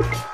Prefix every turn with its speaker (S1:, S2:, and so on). S1: you